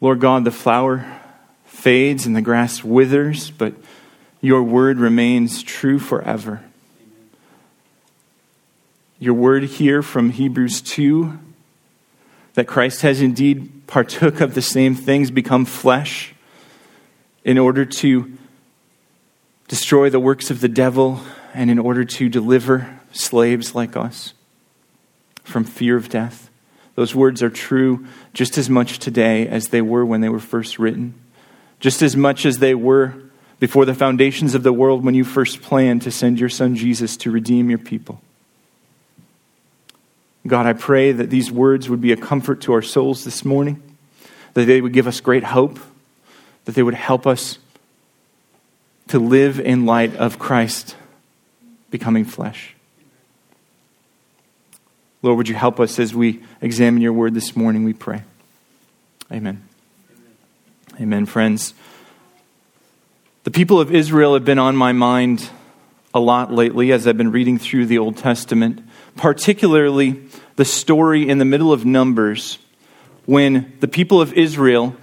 Lord God, the flower fades and the grass withers, but your word remains true forever. Your word here from Hebrews 2 that Christ has indeed partook of the same things, become flesh, in order to destroy the works of the devil and in order to deliver slaves like us from fear of death. Those words are true just as much today as they were when they were first written, just as much as they were before the foundations of the world when you first planned to send your son Jesus to redeem your people. God, I pray that these words would be a comfort to our souls this morning, that they would give us great hope, that they would help us to live in light of Christ becoming flesh. Lord, would you help us as we examine your word this morning, we pray. Amen. Amen, Amen friends. The people of Israel have been on my mind a lot lately as I've been reading through the Old Testament, particularly the story in the middle of Numbers when the people of Israel,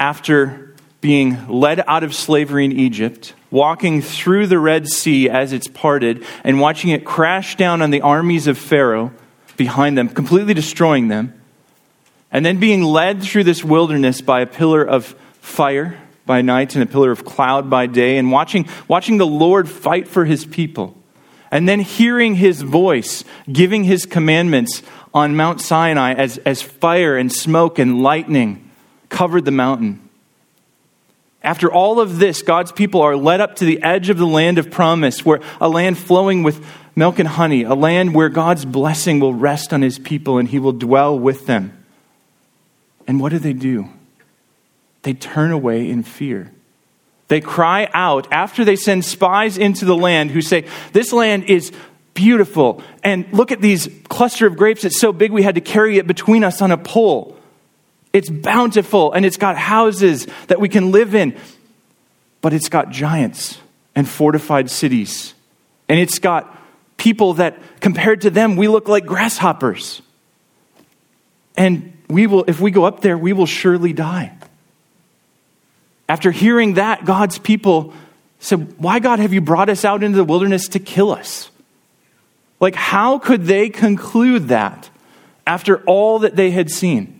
after being led out of slavery in Egypt, walking through the Red Sea as it's parted, and watching it crash down on the armies of Pharaoh behind them, completely destroying them, and then being led through this wilderness by a pillar of fire by night and a pillar of cloud by day, and watching, watching the Lord fight for his people. And then hearing his voice, giving his commandments on Mount Sinai as, as fire and smoke and lightning covered the mountain. After all of this, God's people are led up to the edge of the land of promise, where a land flowing with milk and honey, a land where God's blessing will rest on his people and he will dwell with them. And what do they do? they turn away in fear. They cry out after they send spies into the land who say, This land is beautiful. And look at these cluster of grapes. It's so big we had to carry it between us on a pole. It's bountiful and it's got houses that we can live in. But it's got giants and fortified cities. And it's got people that, compared to them, we look like grasshoppers. And we will, if we go up there, we will surely die. After hearing that, God's people said, Why, God, have you brought us out into the wilderness to kill us? Like, how could they conclude that after all that they had seen?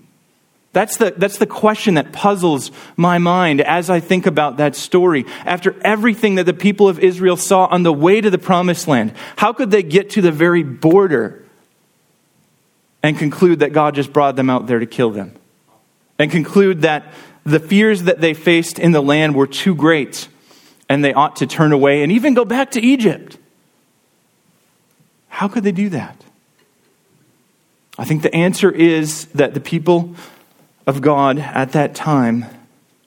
That's the, that's the question that puzzles my mind as I think about that story. After everything that the people of Israel saw on the way to the promised land, how could they get to the very border and conclude that God just brought them out there to kill them? And conclude that the fears that they faced in the land were too great and they ought to turn away and even go back to Egypt. How could they do that? I think the answer is that the people of God at that time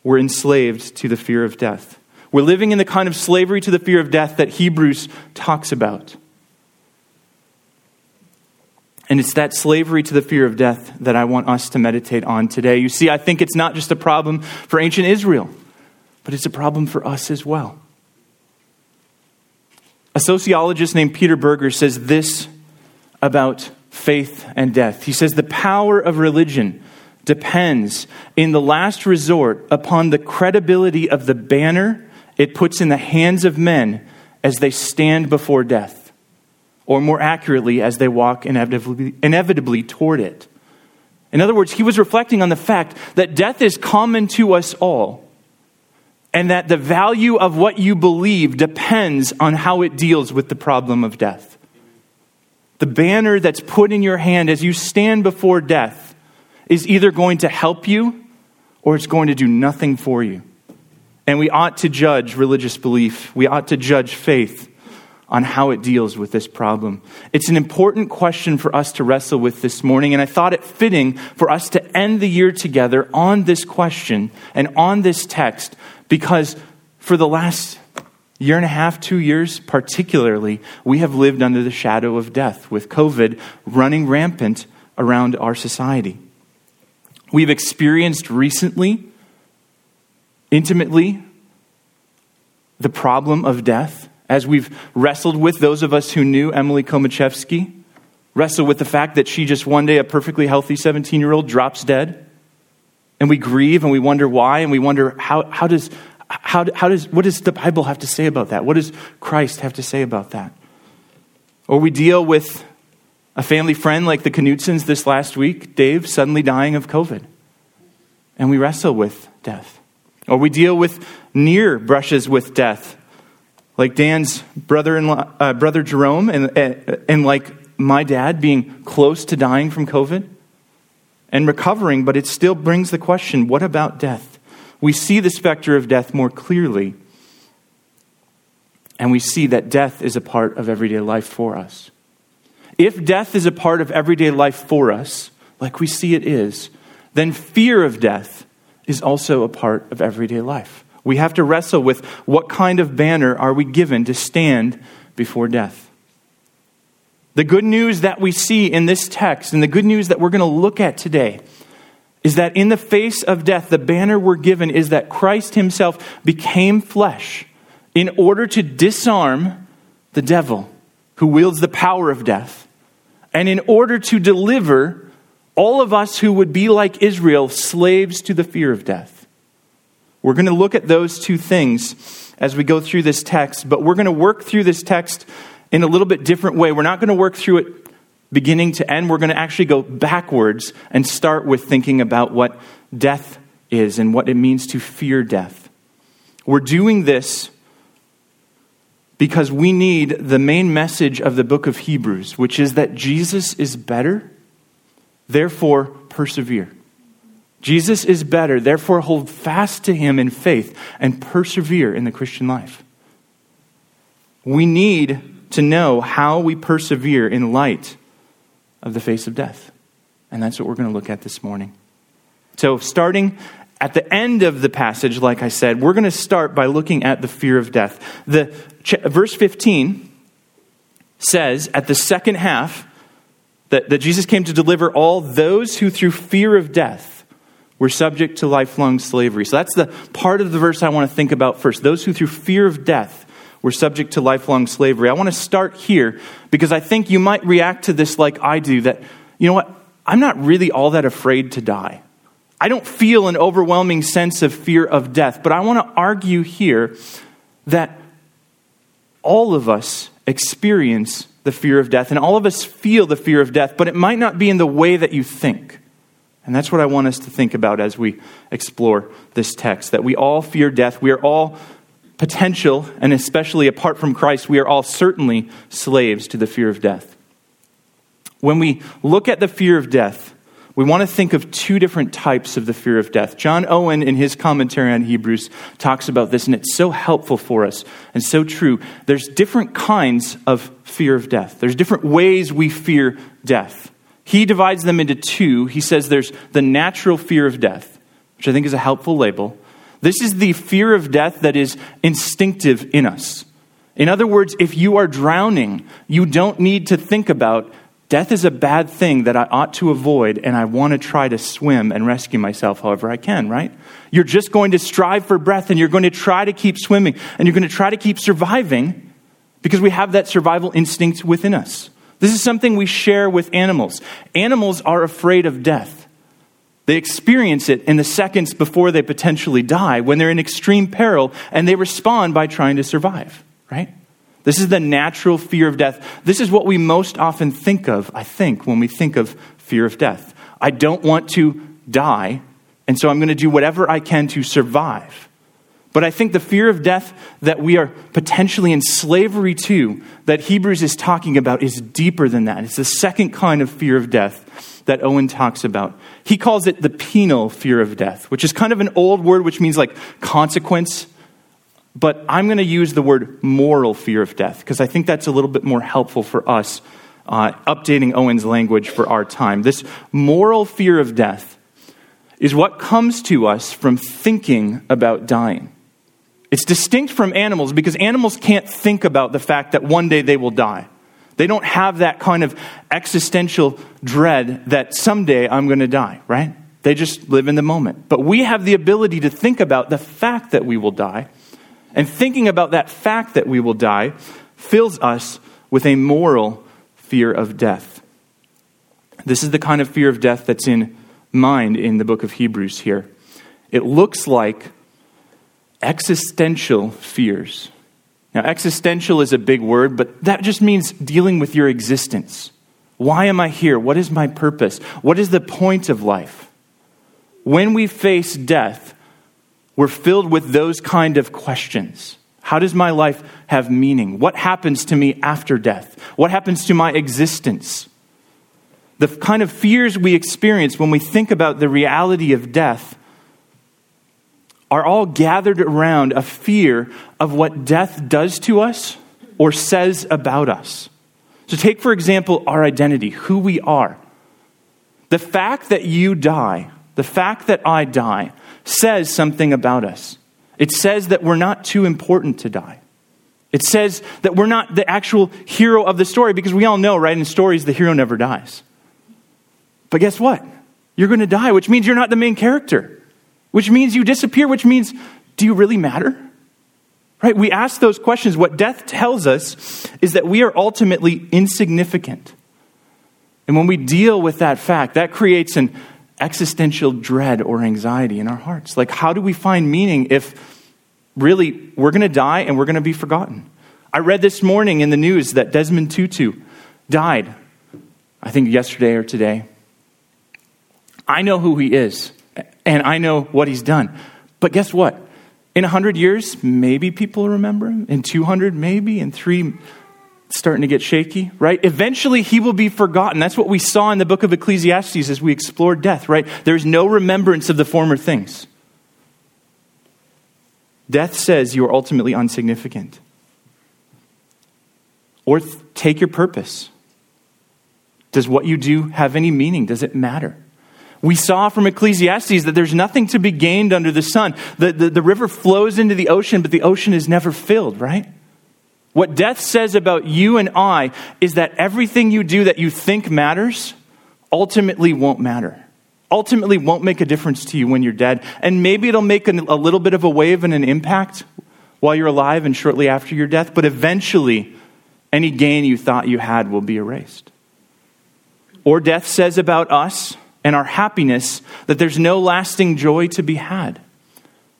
were enslaved to the fear of death. We're living in the kind of slavery to the fear of death that Hebrews talks about. And it's that slavery to the fear of death that I want us to meditate on today. You see, I think it's not just a problem for ancient Israel, but it's a problem for us as well. A sociologist named Peter Berger says this about faith and death. He says the power of religion depends, in the last resort, upon the credibility of the banner it puts in the hands of men as they stand before death or more accurately, as they walk inevitably, inevitably toward it. In other words, he was reflecting on the fact that death is common to us all, and that the value of what you believe depends on how it deals with the problem of death. The banner that's put in your hand as you stand before death is either going to help you or it's going to do nothing for you. And we ought to judge religious belief, we ought to judge faith on how it deals with this problem. It's an important question for us to wrestle with this morning, and I thought it fitting for us to end the year together on this question and on this text because for the last year and a half, two years particularly, we have lived under the shadow of death with COVID running rampant around our society. We've experienced recently, intimately, the problem of death as we've wrestled with those of us who knew Emily Komachevsky, wrestle with the fact that she just one day, a perfectly healthy 17 year old, drops dead. And we grieve and we wonder why and we wonder how, how does how, how does what does the bible have to say about that? What does christ have to say about that? Or we deal with a family friend like the knutsons this last week dave suddenly dying of covid and we wrestle with death or we deal with near brushes with death like dan's brother uh, brother jerome and, and like my dad being close to dying from covid and recovering, but it still brings the question what about death? We see the specter of death more clearly, and we see that death is a part of everyday life for us. If death is a part of everyday life for us, like we see it is, then fear of death is also a part of everyday life. We have to wrestle with what kind of banner are we given to stand before death. The good news that we see in this text and the good news that we're going to look at today is that in the face of death, the banner we're given is that Christ himself became flesh in order to disarm the devil who wields the power of death and in order to deliver all of us who would be like Israel, slaves to the fear of death. We're going to look at those two things as we go through this text, but we're going to work through this text in a little bit different way. We're not going to work through it beginning to end. We're going to actually go backwards and start with thinking about what death is and what it means to fear death. We're doing this because we need the main message of the book of Hebrews, which is that Jesus is better, therefore persevere. Jesus is better, therefore hold fast to him in faith and persevere in the Christian life. We need to know how we persevere in light of the face of death. And that's what we're going to look at this morning. So, starting at the end of the passage, like I said, we're going to start by looking at the fear of death. The, verse 15 says at the second half that, that Jesus came to deliver all those who, through fear of death, were subject to lifelong slavery. So that's the part of the verse I want to think about first. Those who, through fear of death, were subject to lifelong slavery. I want to start here because I think you might react to this like I do that, you know what, I'm not really all that afraid to die. I don't feel an overwhelming sense of fear of death, but I want to argue here that all of us experience the fear of death, and all of us feel the fear of death, but it might not be in the way that you think. And that's what I want us to think about as we explore this text that we all fear death. We are all potential, and especially apart from Christ, we are all certainly slaves to the fear of death. When we look at the fear of death, we want to think of two different types of the fear of death. John Owen, in his commentary on Hebrews, talks about this, and it's so helpful for us and so true. There's different kinds of fear of death, there's different ways we fear death. He divides them into two. He says there's the natural fear of death, which I think is a helpful label. This is the fear of death that is instinctive in us. In other words, if you are drowning, you don't need to think about death is a bad thing that I ought to avoid, and I want to try to swim and rescue myself however I can, right? You're just going to strive for breath and you're going to try to keep swimming and you're going to try to keep surviving because we have that survival instinct within us. This is something we share with animals. Animals are afraid of death. They experience it in the seconds before they potentially die when they're in extreme peril and they respond by trying to survive, right? This is the natural fear of death. This is what we most often think of, I think, when we think of fear of death. I don't want to die, and so I'm going to do whatever I can to survive. But I think the fear of death that we are potentially in slavery to, that Hebrews is talking about, is deeper than that. It's the second kind of fear of death that Owen talks about. He calls it the penal fear of death, which is kind of an old word which means like consequence. But I'm going to use the word moral fear of death because I think that's a little bit more helpful for us, uh, updating Owen's language for our time. This moral fear of death is what comes to us from thinking about dying. It's distinct from animals because animals can't think about the fact that one day they will die. They don't have that kind of existential dread that someday I'm going to die, right? They just live in the moment. But we have the ability to think about the fact that we will die. And thinking about that fact that we will die fills us with a moral fear of death. This is the kind of fear of death that's in mind in the book of Hebrews here. It looks like existential fears. Now, existential is a big word, but that just means dealing with your existence. Why am I here? What is my purpose? What is the point of life? When we face death, we're filled with those kind of questions. How does my life have meaning? What happens to me after death? What happens to my existence? The kind of fears we experience when we think about the reality of death are all gathered around a fear of what death does to us or says about us. So, take, for example, our identity, who we are. The fact that you die, the fact that I die, says something about us. It says that we're not too important to die. It says that we're not the actual hero of the story because we all know, right, in stories, the hero never dies. But guess what? You're going to die, which means you're not the main character which means you disappear, which means, do you really matter? Right? We ask those questions. What death tells us is that we are ultimately insignificant. And when we deal with that fact, that creates an existential dread or anxiety in our hearts. Like, how do we find meaning if really we're going to die and we're going to be forgotten? I read this morning in the news that Desmond Tutu died, I think yesterday or today. I know who he is and I know what he's done. But guess what? In 100 years, maybe people remember him. In 200, maybe. In three, starting to get shaky, right? Eventually, he will be forgotten. That's what we saw in the book of Ecclesiastes as we explored death, right? There's no remembrance of the former things. Death says you are ultimately insignificant. Or th- take your purpose. Does what you do have any meaning? Does it matter? We saw from Ecclesiastes that there's nothing to be gained under the sun. The, the, the, river flows into the ocean, but the ocean is never filled, right? What death says about you and I is that everything you do that you think matters ultimately won't matter. Ultimately won't make a difference to you when you're dead. And maybe it'll make a, a little bit of a wave and an impact while you're alive and shortly after your death, but eventually any gain you thought you had will be erased. Or death says about us and our happiness that there's no lasting joy to be had.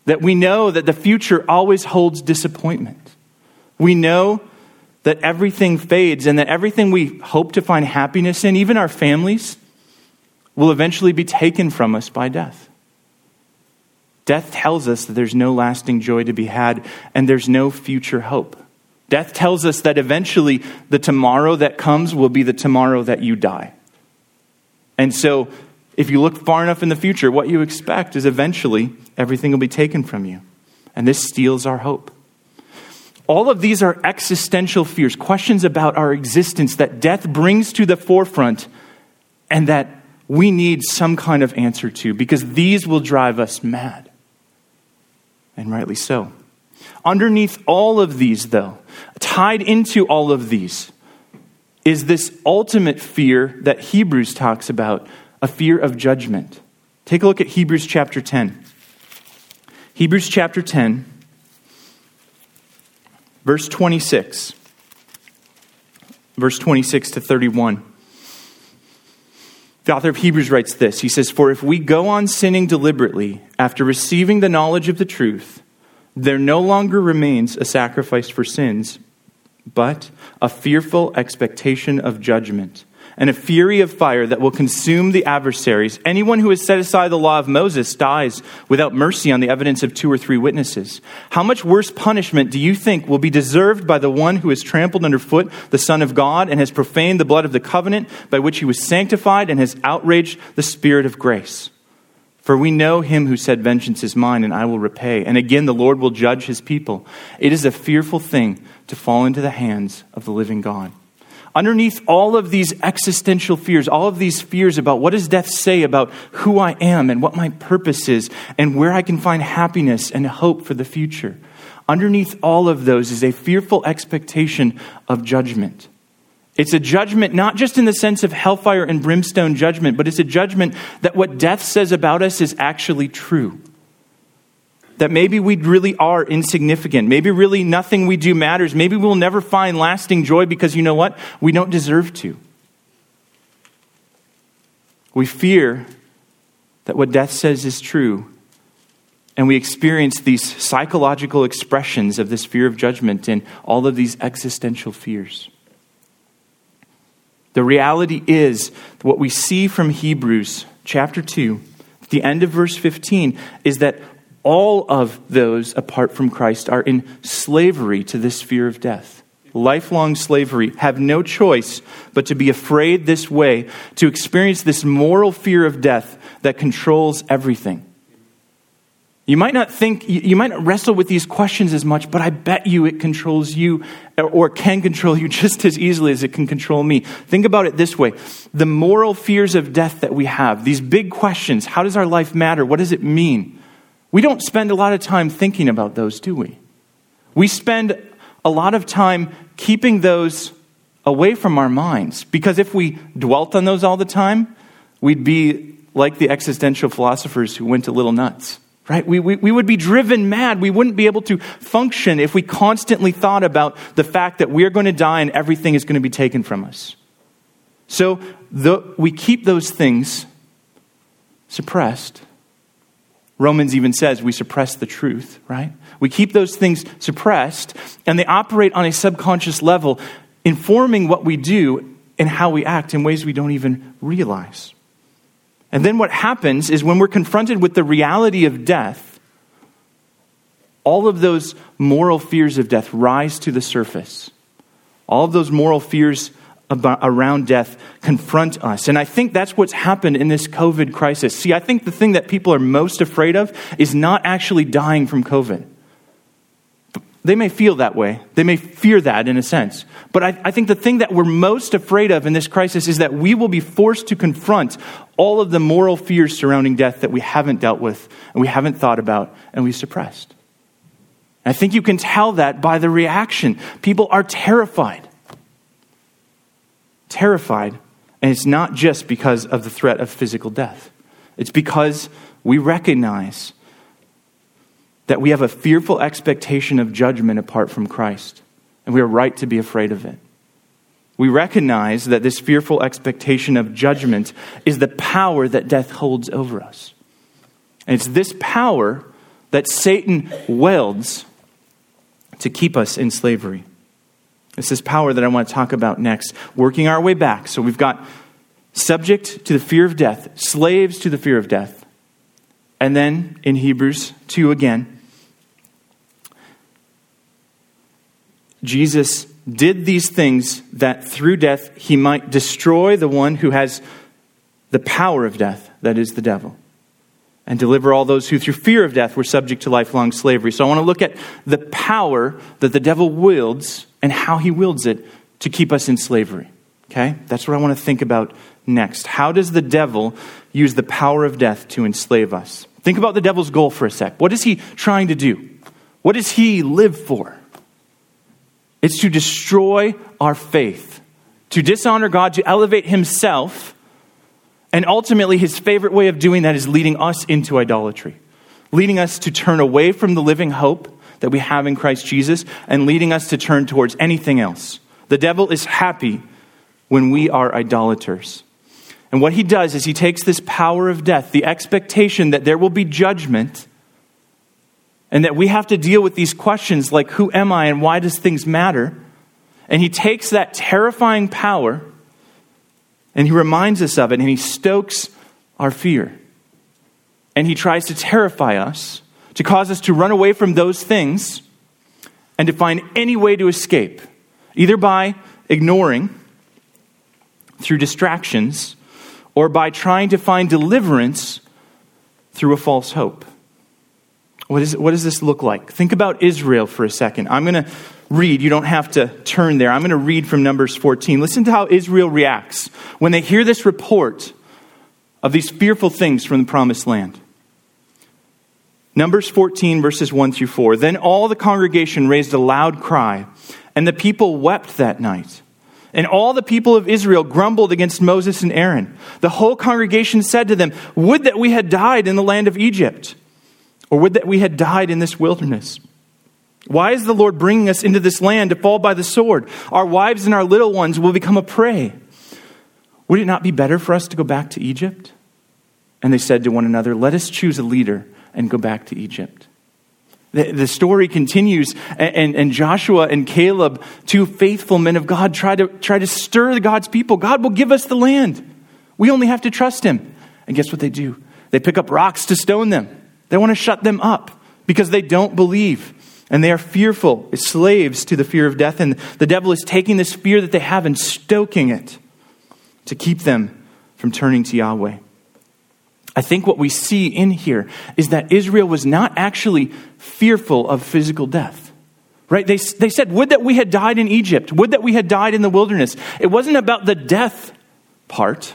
That we know that the future always holds disappointment. We know that everything fades and that everything we hope to find happiness in, even our families, will eventually be taken from us by death. Death tells us that there's no lasting joy to be had and there's no future hope. Death tells us that eventually the tomorrow that comes will be the tomorrow that you die. And so if you look far enough in the future, what you expect is eventually everything will be taken from you. And this steals our hope. All of these are existential fears, questions about our existence that death brings to the forefront and that we need some kind of answer to because these will drive us mad. And rightly so. Underneath all of these, though, tied into all of these, is this ultimate fear that Hebrews talks about a fear of judgment. Take a look at Hebrews chapter 10. Hebrews chapter 10, verse 26. Verse 26 to 31. The author of Hebrews writes this He says, For if we go on sinning deliberately after receiving the knowledge of the truth, there no longer remains a sacrifice for sins, but a fearful expectation of judgment and a fury of fire that will consume the adversaries. Anyone who has set aside the law of Moses dies without mercy on the evidence of two or three witnesses. How much worse punishment do you think will be deserved by the one who has trampled underfoot the Son of God and has profaned the blood of the covenant by which he was sanctified and has outraged the Spirit of grace? For we know him who said, Vengeance is mine, and I will repay. And again, the Lord will judge his people. It is a fearful thing to fall into the hands of the living God. Underneath all of these existential fears, all of these fears about what does death say about who I am and what my purpose is and where I can find happiness and hope for the future, underneath all of those is a fearful expectation of judgment. It's a judgment not just in the sense of hellfire and brimstone judgment, but it's a judgment that what death says about us is actually true that maybe we really are insignificant. Maybe really nothing we do matters. Maybe we'll never find lasting joy because you know what? We don't deserve to. We fear that what death says is true, and we experience these psychological expressions of this fear of judgment and all of these existential fears. The reality is, what we see from Hebrews chapter 2, the end of verse 15, is that all of those apart from Christ are in slavery to this fear of death. Lifelong slavery, have no choice but to be afraid this way, to experience this moral fear of death that controls everything. You might not think, you might not wrestle with these questions as much, but I bet you it controls you or can control you just as easily as it can control me. Think about it this way the moral fears of death that we have, these big questions how does our life matter? What does it mean? We don't spend a lot of time thinking about those, do we? We spend a lot of time keeping those away from our minds because if we dwelt on those all the time, we'd be like the existential philosophers who went a little nuts right? We, we, we would be driven mad. We wouldn't be able to function if we constantly thought about the fact that we're going to die and everything is going to be taken from us. So the, we keep those things suppressed. Romans even says we suppress the truth, right? We keep those things suppressed, and they operate on a subconscious level, informing what we do and how we act in ways we don't even realize. And then what happens is when we're confronted with the reality of death, all of those moral fears of death rise to the surface. All of those moral fears about, around death confront us. And I think that's what's happened in this COVID crisis. See, I think the thing that people are most afraid of is not actually dying from COVID. They may feel that way. They may fear that in a sense. But I, I, think the thing that we're most afraid of in this crisis is that we will be forced to confront all of the moral fears surrounding death that we haven't dealt with and we haven't thought about and we suppressed. I think you can tell that by the reaction. People are terrified. Terrified. And it's not just because of the threat of physical death, it's because we recognize that we have a fearful expectation of judgment apart from Christ, and we are right to be afraid of it. We recognize that this fearful expectation of judgment is the power that death holds over us. And it's this power that Satan welds to keep us in slavery. It's this power that I want to talk about next, working our way back. So we've got subject to the fear of death, slaves to the fear of death. And then in Hebrews 2 again, Jesus did these things that through death he might destroy the one who has the power of death, that is the devil, and deliver all those who through fear of death were subject to lifelong slavery. So I want to look at the power that the devil wields and how he wields it to keep us in slavery. Okay? That's what I want to think about next. How does the devil use the power of death to enslave us? Think about the devil's goal for a sec. What is he trying to do? What does he live for? It's to destroy our faith, to dishonor God, to elevate himself. And ultimately, his favorite way of doing that is leading us into idolatry, leading us to turn away from the living hope that we have in Christ Jesus and leading us to turn towards anything else. The devil is happy when we are idolaters. And what he does is he takes this power of death, the expectation that there will be judgment, and that we have to deal with these questions like who am I and why does things matter? And he takes that terrifying power and he reminds us of it and he stokes our fear. And he tries to terrify us, to cause us to run away from those things and to find any way to escape, either by ignoring through distractions or by trying to find deliverance through a false hope. What, is, what does this look like? Think about Israel for a second. I'm going to read. You don't have to turn there. I'm going to read from Numbers 14. Listen to how Israel reacts when they hear this report of these fearful things from the promised land. Numbers 14, verses 1 through 4. Then all the congregation raised a loud cry, and the people wept that night. And all the people of Israel grumbled against Moses and Aaron. The whole congregation said to them, Would that we had died in the land of Egypt or would that we had died in this wilderness? Why is the Lord bringing us into this land to fall by the sword? Our wives and our little ones will become a prey. Would it not be better for us to go back to Egypt? and they said to one another, Let us choose a leader and go back to Egypt. The, the story continues, and, and, Joshua and Caleb, two faithful men of God, try to, try to stir God's people. God will give us the land. We only have to trust Him. And guess what they do? They pick up rocks to stone them. They want to shut them up because they don't believe. And they are fearful, slaves to the fear of death. And the devil is taking this fear that they have and stoking it to keep them from turning to Yahweh. I think what we see in here is that Israel was not actually fearful of physical death. Right? They, they said, Would that we had died in Egypt. Would that we had died in the wilderness. It wasn't about the death part,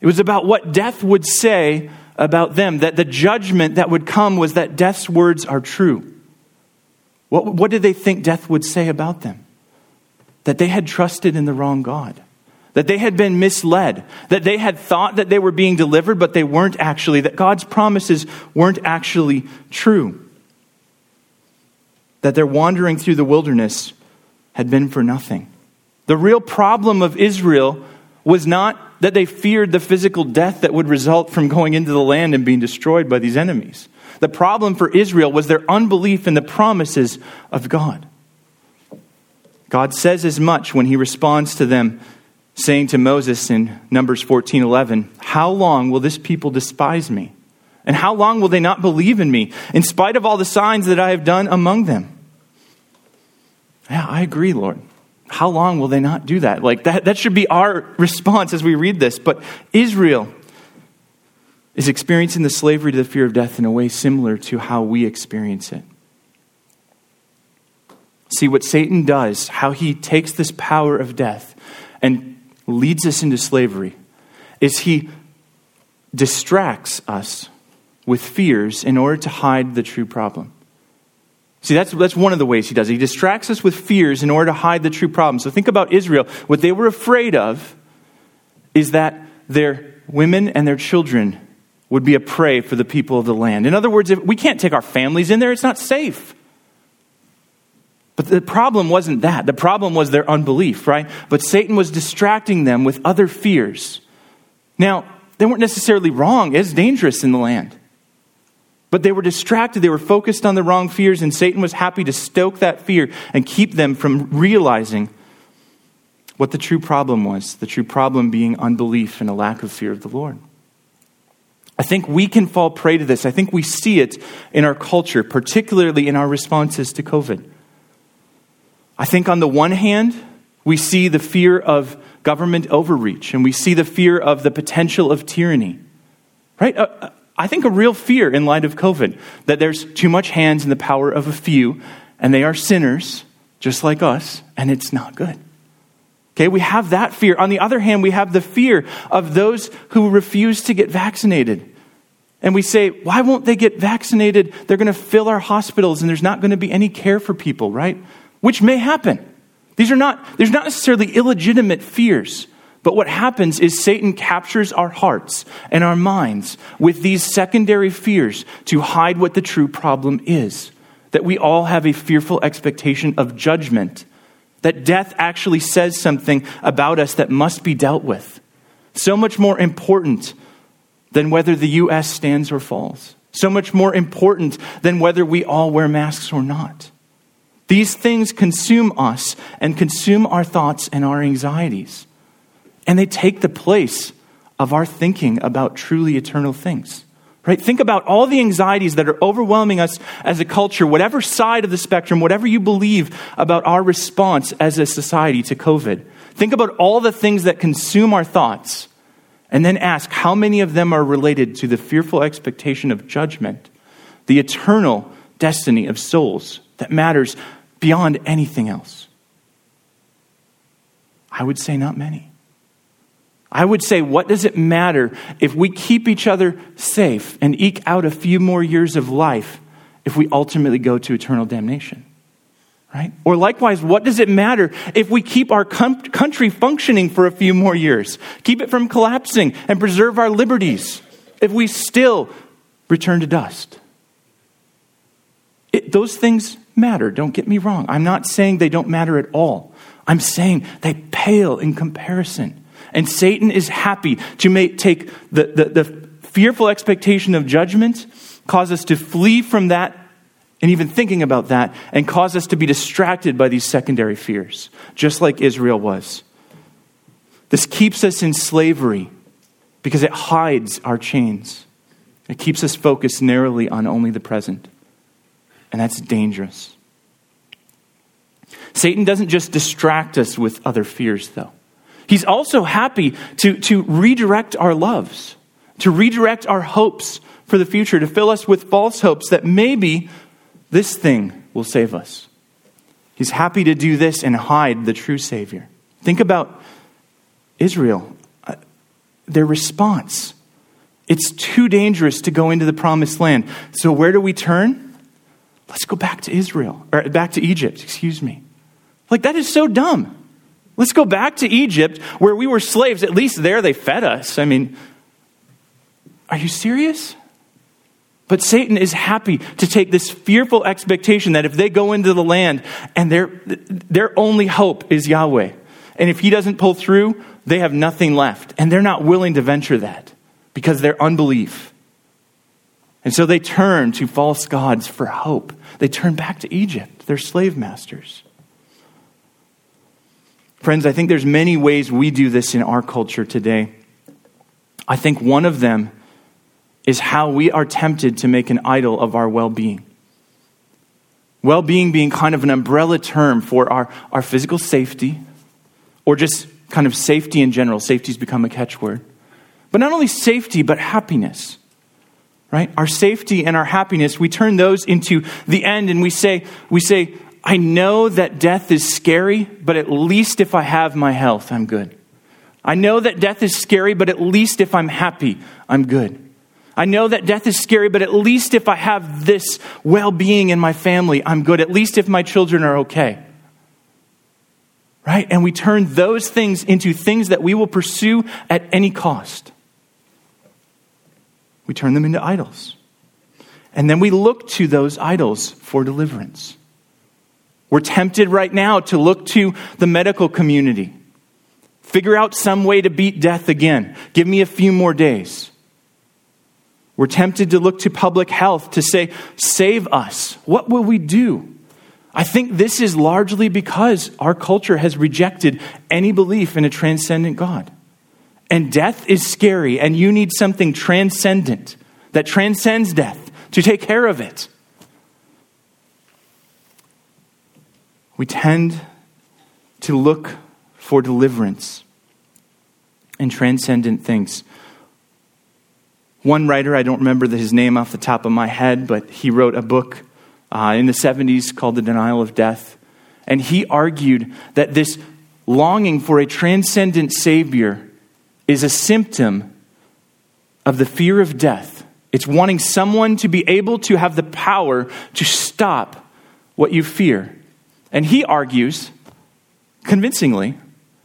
it was about what death would say about them, that the judgment that would come was that death's words are true. What, what did they think death would say about them? That they had trusted in the wrong God that they had been misled, that they had thought that they were being delivered, but they weren't actually, that God's promises weren't actually true, that their wandering through the wilderness had been for nothing. The real problem of Israel was not that they feared the physical death that would result from going into the land and being destroyed by these enemies. The problem for Israel was their unbelief in the promises of God. God says as much when he responds to them saying to Moses in Numbers 14 11, How long will this people despise me? And how long will they not believe in me, in spite of all the signs that I have done among them? Yeah, I agree, Lord. How long will they not do that? Like, that, that should be our response as we read this. But Israel is experiencing the slavery to the fear of death in a way similar to how we experience it. See what Satan does, how he takes this power of death and leads us into slavery is he distracts us with fears in order to hide the true problem. See, that's, that's one of the ways he does it. He distracts us with fears in order to hide the true problem. So think about Israel. What they were afraid of is that their women and their children would be a prey for the people of the land. In other words, if we can't take our families in there, it's not safe. But the problem wasn't that. The problem was their unbelief, right? But Satan was distracting them with other fears. Now, they weren't necessarily wrong. It's dangerous in the land. But they were distracted. They were focused on the wrong fears, and Satan was happy to stoke that fear and keep them from realizing what the true problem was the true problem being unbelief and a lack of fear of the Lord. I think we can fall prey to this. I think we see it in our culture, particularly in our responses to COVID. I think on the one hand, we see the fear of government overreach and we see the fear of the potential of tyranny. Right? Uh, uh, I think a real fear in light of COVID that there's too much hands in the power of a few and they are sinners just like us and it's not good. Okay, we have that fear. On the other hand, we have the fear of those who refuse to get vaccinated. And we say, why won't they get vaccinated? They're going to fill our hospitals and there's not going to be any care for people, right? Which may happen. These are not, there's not necessarily illegitimate fears. But what happens is Satan captures our hearts and our minds with these secondary fears to hide what the true problem is. That we all have a fearful expectation of judgment. That death actually says something about us that must be dealt with. So much more important than whether the U.S. stands or falls. So much more important than whether we all wear masks or not. These things consume us and consume our thoughts and our anxieties. And they take the place of our thinking about truly eternal things. Right? Think about all the anxieties that are overwhelming us as a culture, whatever side of the spectrum, whatever you believe about our response as a society to COVID. Think about all the things that consume our thoughts and then ask how many of them are related to the fearful expectation of judgment, the eternal destiny of souls that matters beyond anything else? I would say not many. I would say, what does it matter if we keep each other safe and eke out a few more years of life if we ultimately go to eternal damnation? Right? Or likewise, what does it matter if we keep our com- country functioning for a few more years, keep it from collapsing, and preserve our liberties if we still return to dust? It, those things matter. Don't get me wrong. I'm not saying they don't matter at all. I'm saying they pale in comparison. And Satan is happy to make, take the, the, the fearful expectation of judgment, cause us to flee from that and even thinking about that, and cause us to be distracted by these secondary fears, just like Israel was. This keeps us in slavery because it hides our chains. It keeps us focused narrowly on only the present. And that's dangerous. Satan doesn't just distract us with other fears, though. He's also happy to, to redirect our loves, to redirect our hopes for the future, to fill us with false hopes that maybe this thing will save us. He's happy to do this and hide the true Savior. Think about Israel, uh, their response. It's too dangerous to go into the promised land. So where do we turn? Let's go back to Israel, or back to Egypt, excuse me. Like, that is so dumb. Let's go back to Egypt where we were slaves. At least there they fed us. I mean, are you serious? But Satan is happy to take this fearful expectation that if they go into the land and their, their only hope is Yahweh, and if he doesn't pull through, they have nothing left. And they're not willing to venture that because their unbelief. And so they turn to false gods for hope. They turn back to Egypt, their slave masters. Friends, I think there's many ways we do this in our culture today. I think one of them is how we are tempted to make an idol of our well being. Well being being kind of an umbrella term for our, our physical safety, or just kind of safety in general. Safety's become a catchword. But not only safety, but happiness. Right? Our safety and our happiness, we turn those into the end and we say, we say, I know that death is scary, but at least if I have my health, I'm good. I know that death is scary, but at least if I'm happy, I'm good. I know that death is scary, but at least if I have this well being in my family, I'm good. At least if my children are okay. Right? And we turn those things into things that we will pursue at any cost. We turn them into idols. And then we look to those idols for deliverance. We're tempted right now to look to the medical community. Figure out some way to beat death again. Give me a few more days. We're tempted to look to public health to say, save us. What will we do? I think this is largely because our culture has rejected any belief in a transcendent God. And death is scary, and you need something transcendent that transcends death to take care of it. we tend to look for deliverance in transcendent things. One writer, I don't remember his name off the top of my head, but he wrote a book uh, in the 70s called The Denial of Death. And he argued that this longing for a transcendent Savior is a symptom of the fear of death. It's wanting someone to be able to have the power to stop what you fear. And he argues convincingly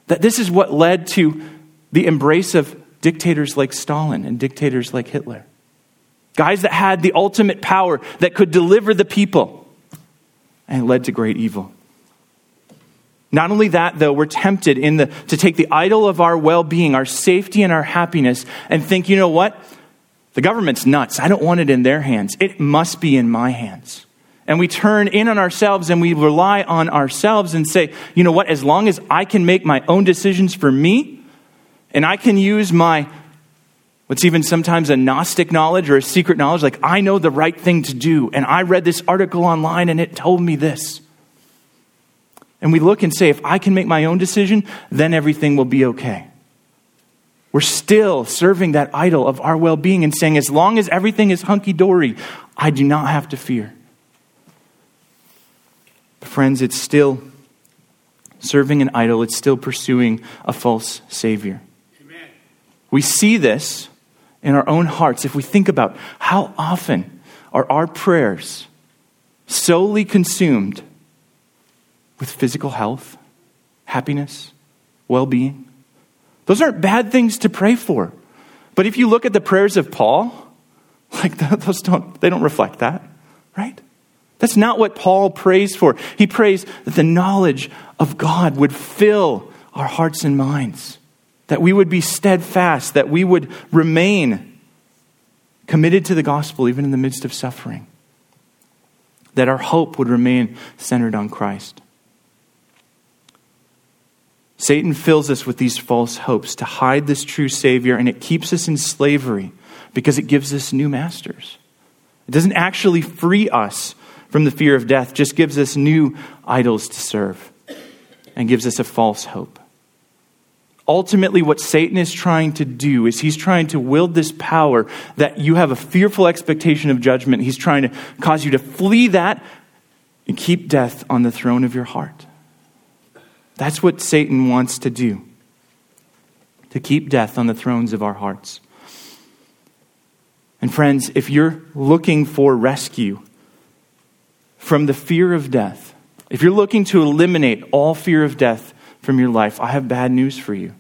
that this is what led to the embrace of dictators like Stalin and dictators like Hitler. Guys that had the ultimate power that could deliver the people, and it led to great evil. Not only that, though, we're tempted in the, to take the idol of our well being, our safety, and our happiness, and think, you know what? The government's nuts. I don't want it in their hands. It must be in my hands and we turn in on ourselves and we rely on ourselves and say, you know what, as long as I can make my own decisions for me, and I can use my, what's even sometimes a Gnostic knowledge or a secret knowledge, like I know the right thing to do, and I read this article online and it told me this. And we look and say, if I can make my own decision, then everything will be okay. We're still serving that idol of our well being and saying, as long as everything is hunky dory, I do not have to fear. Friends, it's still serving an idol, it's still pursuing a false Savior. Amen. We see this in our own hearts if we think about how often are our prayers solely consumed with physical health, happiness, well being. Those aren't bad things to pray for. But if you look at the prayers of Paul, like those don't, they don't reflect that, right? That's not what Paul prays for. He prays that the knowledge of God would fill our hearts and minds, that we would be steadfast, that we would remain committed to the gospel even in the midst of suffering. That our hope would remain centered on Christ. Satan fills us with these false hopes to hide this true Savior, and it keeps us in slavery because it gives us new masters. It doesn't actually free us from the fear of death, just gives us new idols to serve and gives us a false hope. Ultimately, what Satan is trying to do is he's trying to wield this power that you have a fearful expectation of judgment. He's trying to cause you to flee that and keep death on the throne of your heart. That's what Satan wants to do to keep death on the thrones of our hearts. And friends, if you're looking for rescue from the fear of death, if you're looking to eliminate all fear of death from your life, I have bad news for you.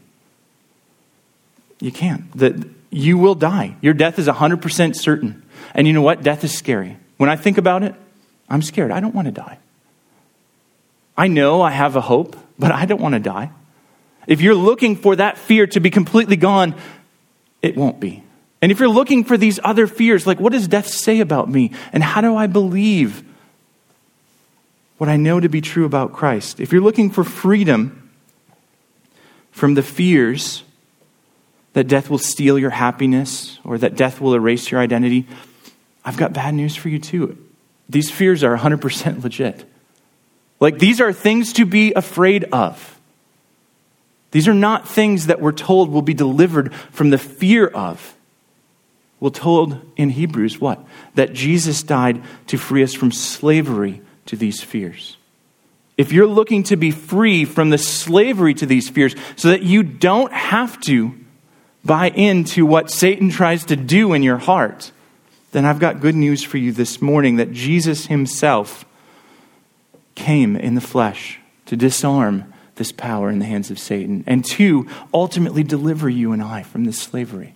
You can't. That you will die. Your death is 100% certain. And you know what? Death is scary. When I think about it, I'm scared. I don't want to die. I know I have a hope, but I don't want to die. If you're looking for that fear to be completely gone, it won't be. And if you're looking for these other fears, like what does death say about me? And how do I believe what I know to be true about Christ? If you're looking for freedom from the fears that death will steal your happiness or that death will erase your identity, I've got bad news for you too. These fears are 100% legit. Like, these are things to be afraid of. These are not things that we're told will be delivered from the fear of. We're told in Hebrews what? That Jesus died to free us from slavery to these fears. If you're looking to be free from the slavery to these fears so that you don't have to buy into what Satan tries to do in your heart, then I've got good news for you this morning that Jesus himself came in the flesh to disarm this power in the hands of Satan and to ultimately deliver you and I from this slavery.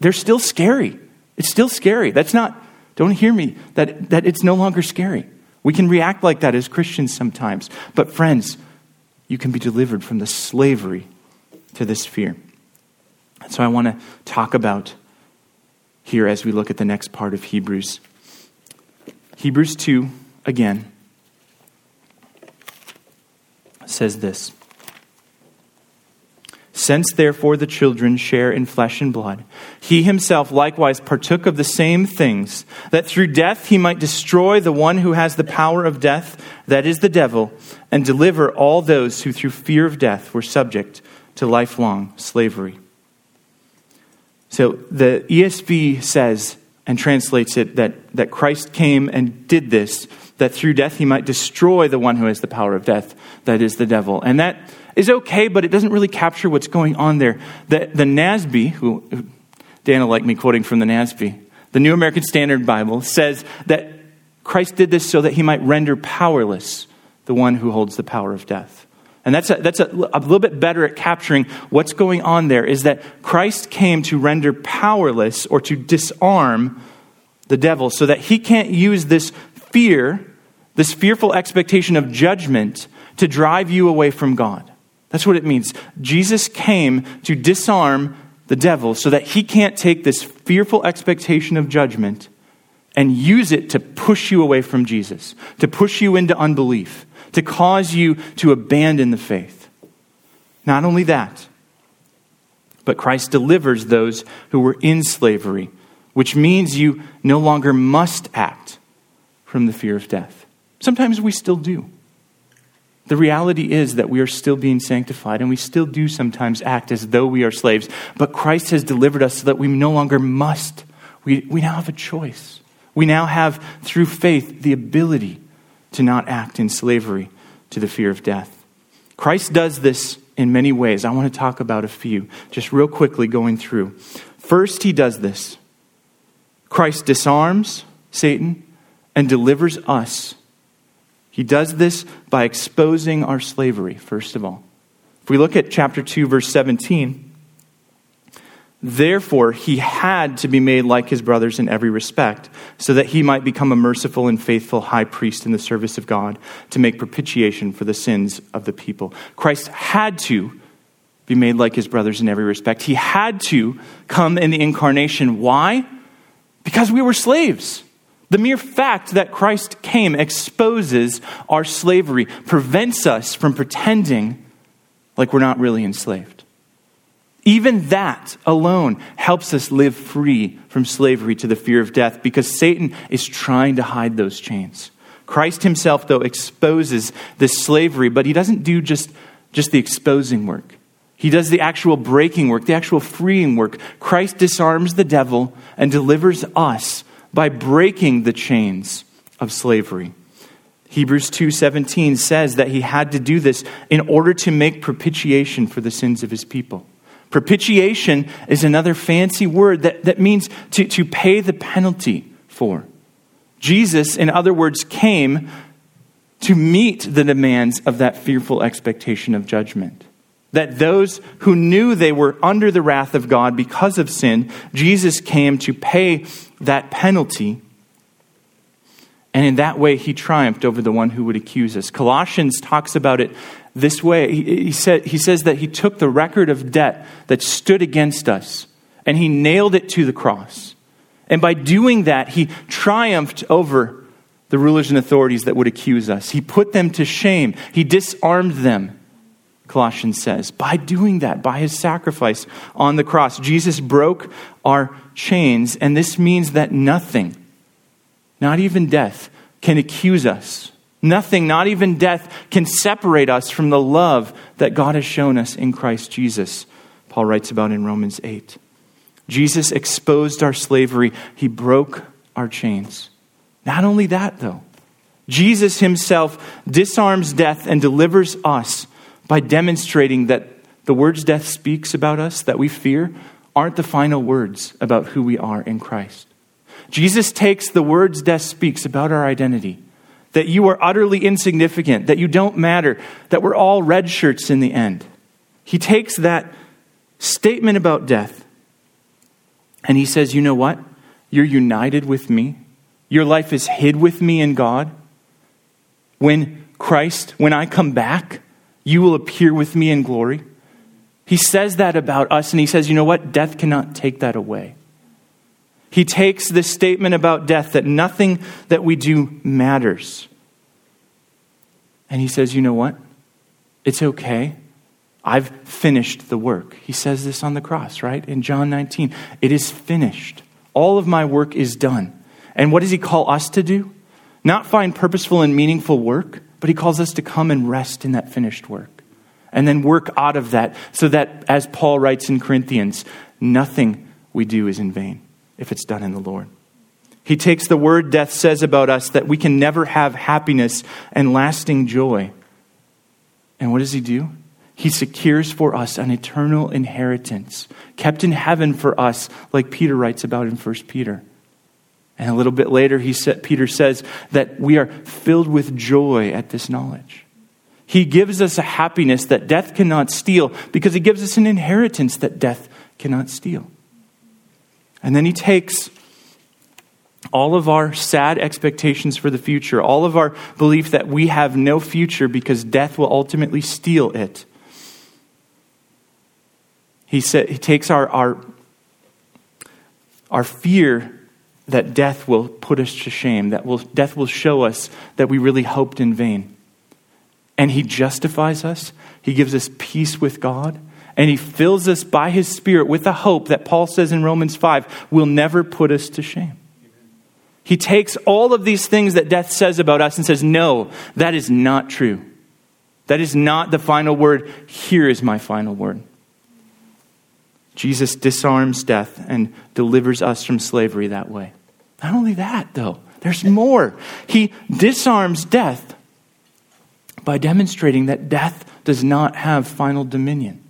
They're still scary. It's still scary. That's not, don't hear me, that, that it's no longer scary. We can react like that as Christians sometimes. But, friends, you can be delivered from the slavery to this fear. And so I want to talk about here as we look at the next part of Hebrews. Hebrews 2, again says this Since therefore the children share in flesh and blood, he himself likewise partook of the same things, that through death he might destroy the one who has the power of death, that is the devil, and deliver all those who through fear of death were subject to lifelong slavery. So the ESV says and translates it that, that Christ came and did this, that through death he might destroy the one who has the power of death, that is the devil. And that is okay, but it doesn't really capture what's going on there. The, the NASB, who, Dana liked me quoting from the NASB, the New American Standard Bible, says that Christ did this so that he might render powerless the one who holds the power of death. And that's, a, that's a, a, little bit better at capturing what's going on there is that Christ came to render powerless or to disarm the devil so that he can't use this fear, this fearful expectation of judgment, to drive you away from God. That's what it means. Jesus came to disarm the devil so that he can't take this fearful expectation of judgment and use it to push you away from Jesus, to push you into unbelief, to cause you to abandon the faith. Not only that, but Christ delivers those who were in slavery, which means you no longer must act from the fear of death. Sometimes we still do. The reality is that we are still being sanctified and we still do sometimes act as though we are slaves, but Christ has delivered us so that we no longer must. We, we now have a choice. We now have, through faith, the ability to not act in slavery to the fear of death. Christ does this in many ways. I want to talk about a few, just real quickly going through. First, he does this Christ disarms Satan and delivers us. He does this by exposing our slavery, first of all. If we look at chapter 2, verse 17, Therefore, he had to be made like his brothers in every respect, so that he might become a merciful and faithful high priest in the service of God to make propitiation for the sins of the people. Christ had to be made like his brothers in every respect. He had to come in the incarnation. Why? Because we were slaves. The mere fact that Christ came exposes our slavery, prevents us from pretending like we're not really enslaved. Even that alone helps us live free from slavery to the fear of death because Satan is trying to hide those chains. Christ himself, though, exposes this slavery, but he doesn't do just, just the exposing work. He does the actual breaking work, the actual freeing work. Christ disarms the devil and delivers us by breaking the chains of slavery. Hebrews 2:17 says that he had to do this in order to make propitiation for the sins of his people. Propitiation is another fancy word that, that means to, to pay the penalty for. Jesus, in other words, came to meet the demands of that fearful expectation of judgment. That those who knew they were under the wrath of God because of sin, Jesus came to pay that penalty. And in that way, he triumphed over the one who would accuse us. Colossians talks about it this way. He, he, said, he says that he took the record of debt that stood against us and he nailed it to the cross. And by doing that, he triumphed over the rulers and authorities that would accuse us. He put them to shame, he disarmed them. Colossians says. By doing that, by his sacrifice on the cross, Jesus broke our chains, and this means that nothing, not even death, can accuse us Nothing, not even death, can separate us from the love that God has shown us in Christ Jesus, Paul writes about in Romans 8. Jesus exposed our slavery, he broke our chains. Not only that, though, Jesus himself disarms death and delivers us by demonstrating that the words death speaks about us that we fear aren't the final words about who we are in Christ. Jesus takes the words death speaks about our identity that you are utterly insignificant, that you don't matter, that we're all red shirts in the end. He takes that statement about death and he says, You know what? You're united with me. Your life is hid with me in God. When Christ, when I come back, you will appear with me in glory. He says that about us, and he says, You know what? Death cannot take that away. He takes this statement about death that nothing that we do matters. And he says, You know what? It's okay. I've finished the work. He says this on the cross, right? In John 19. It is finished. All of my work is done. And what does he call us to do? Not find purposeful and meaningful work, but he calls us to come and rest in that finished work. And then work out of that so that, as Paul writes in Corinthians, nothing we do is in vain if it's done in the Lord. He takes the word death says about us that we can never have happiness and lasting joy. And what does he do? He secures for us an eternal inheritance, kept in heaven for us, like Peter writes about in 1 Peter. And a little bit later, he said, Peter says that we are filled with joy at this knowledge. He gives us a happiness that death cannot steal because he gives us an inheritance that death cannot steal. And then he takes all of our sad expectations for the future, all of our belief that we have no future because death will ultimately steal it. He, said, he takes our, our, our fear that death will put us to shame, that will, death will show us that we really hoped in vain. And he justifies us, he gives us peace with God and he fills us by his Spirit with a hope that Paul says in Romans 5 will never put us to shame. He takes all of these things that death says about us and says, No, that is not true. That is not the final word. Here is my final word. Jesus disarms death and delivers us from slavery that way. Not only that, though, there's more. He disarms death by demonstrating that death does not have final dominion.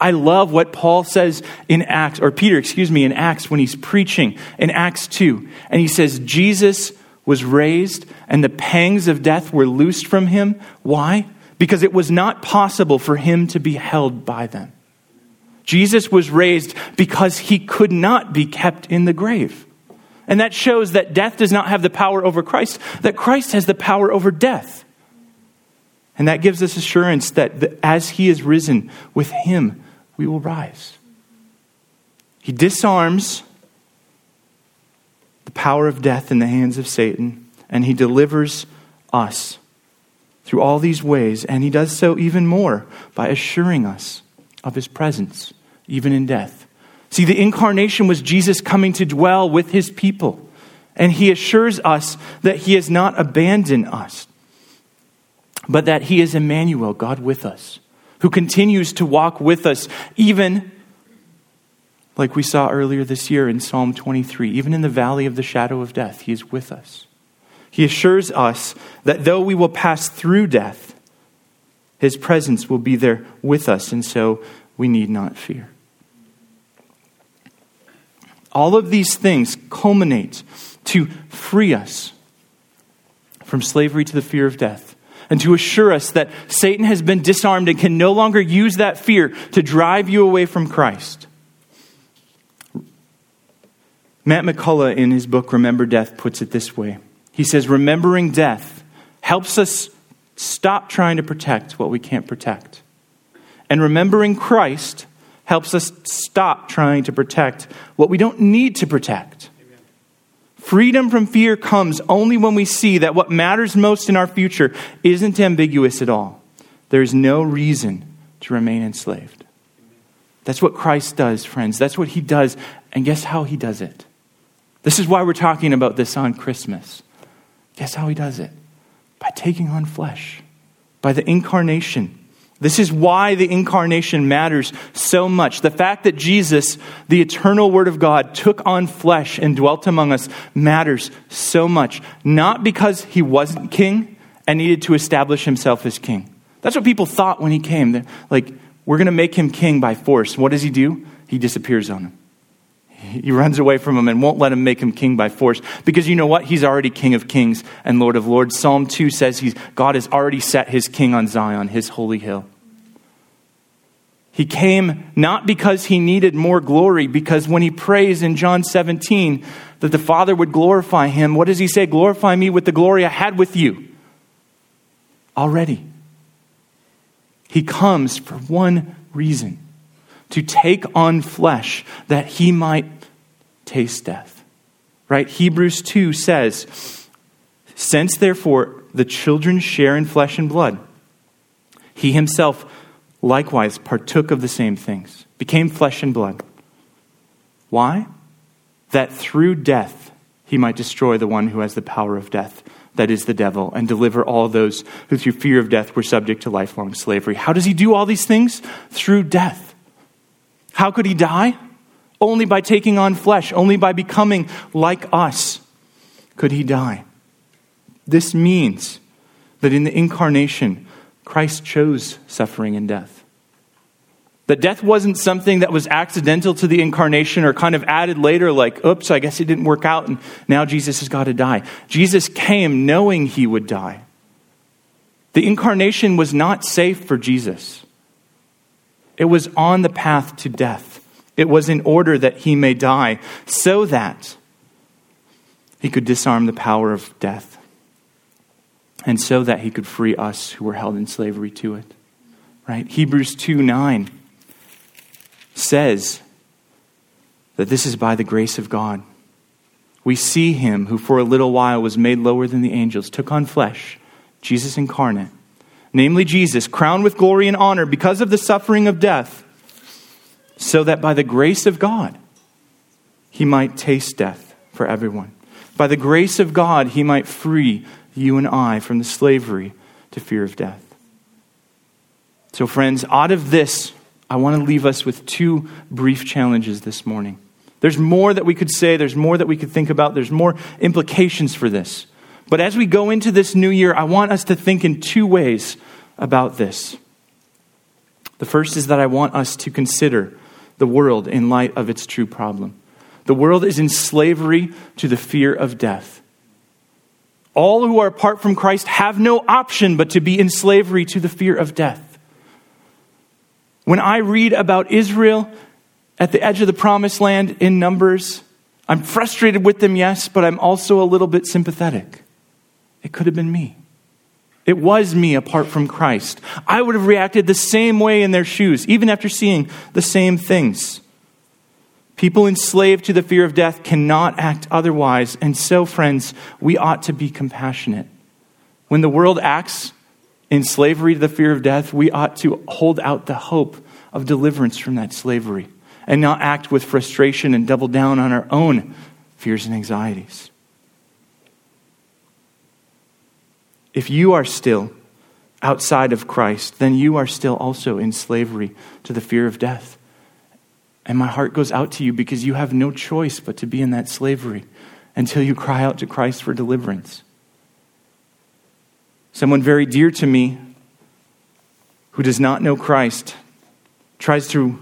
I love what Paul says in Acts, or Peter, excuse me, in Acts when he's preaching in Acts 2. And he says, Jesus was raised and the pangs of death were loosed from him. Why? Because it was not possible for him to be held by them. Jesus was raised because he could not be kept in the grave. And that shows that death does not have the power over Christ, that Christ has the power over death. And that gives us assurance that as he is risen with him, we will rise. He disarms the power of death in the hands of Satan, and he delivers us through all these ways, and he does so even more by assuring us of his presence, even in death. See, the incarnation was Jesus coming to dwell with his people, and he assures us that he has not abandoned us, but that he is Emmanuel, God with us, who continues to walk with us, even like we saw earlier this year in Psalm 23, even in the valley of the shadow of death, he is with us. He assures us that though we will pass through death, his presence will be there with us, and so we need not fear. All of these things culminate to free us from slavery to the fear of death and to assure us that Satan has been disarmed and can no longer use that fear to drive you away from Christ. Matt McCullough, in his book Remember Death, puts it this way He says, Remembering death helps us stop trying to protect what we can't protect. And remembering Christ helps us stop trying to protect what we don't need to protect. Freedom from fear comes only when we see that what matters most in our future isn't ambiguous at all. There's no reason to remain enslaved. That's what Christ does, friends. That's what he does. And guess how he does it? This is why we're talking about this on Christmas. Guess how he does it? By taking on flesh, by the incarnation. This is why the incarnation matters so much. The fact that Jesus, the eternal Word of God, took on flesh and dwelt among us matters so much. Not because he wasn't king and needed to establish himself as king. That's what people thought when he came. They're like, we're going to make him king by force. What does he do? He disappears on them. He runs away from him and won't let him make him king by force. Because you know what? He's already king of kings and lord of lords. Psalm 2 says he's, God has already set his king on Zion, his holy hill. He came not because he needed more glory, because when he prays in John 17 that the Father would glorify him, what does he say? Glorify me with the glory I had with you. Already. He comes for one reason to take on flesh that he might taste death. Right? Hebrews 2 says, Since therefore the children share in flesh and blood, he himself likewise partook of the same things, became flesh and blood. Why? That through death he might destroy the one who has the power of death, that is the devil, and deliver all those who through fear of death were subject to lifelong slavery. How does he do all these things? Through death. How could he die? Only by taking on flesh, only by becoming like us could he die. This means that in the incarnation, Christ chose suffering and death. That death wasn't something that was accidental to the incarnation or kind of added later, like, oops, I guess it didn't work out and now Jesus has got to die. Jesus came knowing he would die. The incarnation was not safe for Jesus, it was on the path to death. It was in order that he may die so that he could disarm the power of death and so that he could free us who were held in slavery to it. Right? Hebrews 2 9 says that this is by the grace of God. We see him who for a little while was made lower than the angels, took on flesh, Jesus incarnate, namely Jesus, crowned with glory and honor because of the suffering of death so that by the grace of God, he might taste death for everyone. By the grace of God, he might free you and I from the slavery to fear of death. So, friends, out of this, I want to leave us with two brief challenges this morning. There's more that we could say, there's more that we could think about, there's more implications for this. But as we go into this new year, I want us to think in two ways about this. The first is that I want us to consider the world in light of its true problem. The world is in slavery to the fear of death. All who are apart from Christ have no option but to be in slavery to the fear of death. When I read about Israel at the edge of the promised land in Numbers, I'm frustrated with them, yes, but I'm also a little bit sympathetic. It could have been me. It was me apart from Christ. I would have reacted the same way in their shoes, even after seeing the same things. People enslaved to the fear of death cannot act otherwise. And so, friends, we ought to be compassionate. When the world acts in slavery to the fear of death, we ought to hold out the hope of deliverance from that slavery and not act with frustration and double down on our own fears and anxieties. If you are still outside of Christ, then you are still also in slavery to the fear of death. And my heart goes out to you because you have no choice but to be in that slavery until you cry out to Christ for deliverance. Someone very dear to me who does not know Christ tries to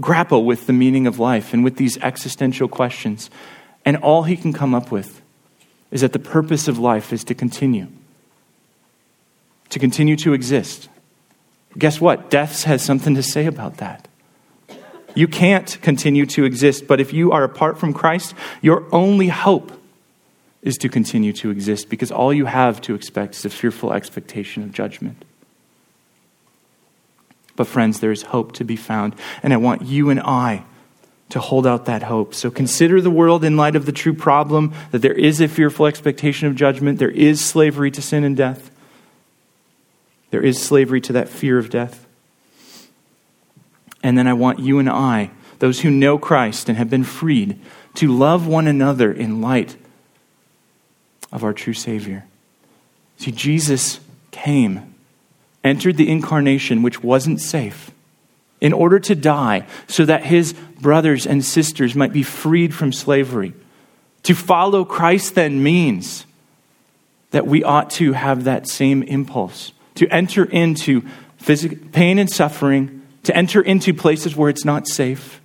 grapple with the meaning of life and with these existential questions. And all he can come up with is that the purpose of life is to continue, to continue to exist. Guess what? Death has something to say about that. You can't continue to exist, but if you are apart from Christ, your only hope is to continue to exist because all you have to expect is a fearful expectation of judgment. But, friends, there is hope to be found, and I want you and I to hold out that hope. So consider the world in light of the true problem that there is a fearful expectation of judgment, there is slavery to sin and death, there is slavery to that fear of death. And then I want you and I, those who know Christ and have been freed, to love one another in light of our true Savior. See, Jesus came, entered the incarnation, which wasn't safe, in order to die so that his brothers and sisters might be freed from slavery. To follow Christ then means that we ought to have that same impulse to enter into physical pain and suffering to enter into places where it's not safe,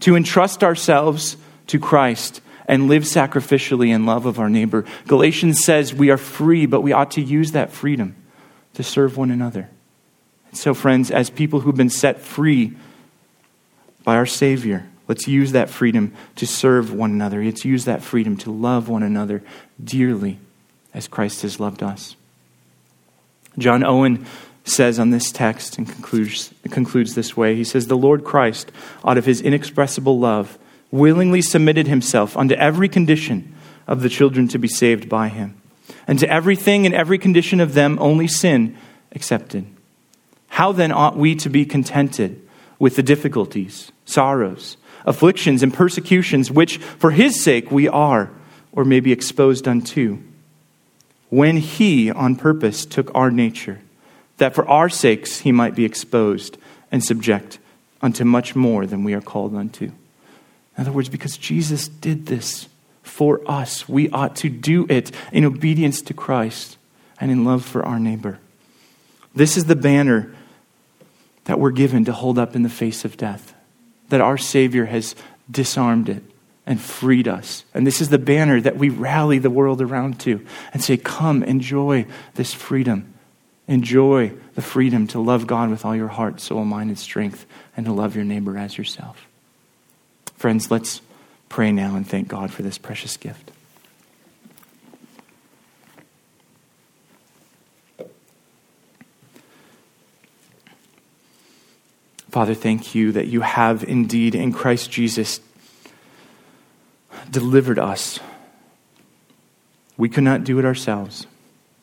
to entrust ourselves to Christ and live sacrificially in love of our neighbor. Galatians says we are free, but we ought to use that freedom to serve one another. And so, friends, as people who've been set free by our Savior, let's use that freedom to serve one another. Let's use that freedom to love one another dearly as Christ has loved us. John Owen says on this text and concludes, concludes this way. He says, The Lord Christ, out of his inexpressible love, willingly submitted himself unto every condition of the children to be saved by him, and to everything and every condition of them only sin accepted. How then ought we to be contented with the difficulties, sorrows, afflictions, and persecutions which for his sake we are or may be exposed unto? When he on purpose took our nature, that for our sakes he might be exposed and subject unto much more than we are called unto. In other words, because Jesus did this for us, we ought to do it in obedience to Christ and in love for our neighbor. This is the banner that we're given to hold up in the face of death, that our Savior has disarmed it and freed us. And this is the banner that we rally the world around to and say, Come, enjoy this freedom Enjoy the freedom to love God with all your heart, soul, mind, and strength, and to love your neighbor as yourself. Friends, let's pray now and thank God for this precious gift. Father, thank you that you have indeed in Christ Jesus delivered us. We could not do it ourselves.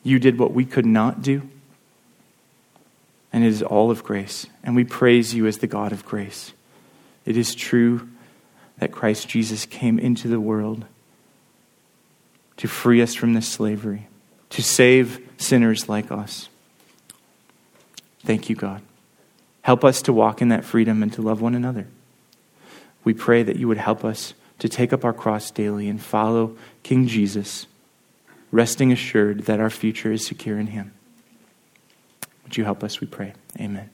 You did what we could not do and it is all of grace. And we praise you as the God of grace. It is true that Christ Jesus came into the world to free us from this slavery, to save sinners like us. Thank you, God. Help us to walk in that freedom and to love one another. We pray that you would help us to take up our cross daily and follow King Jesus, resting assured that our future is secure in him. Would you help us, we pray? Amen.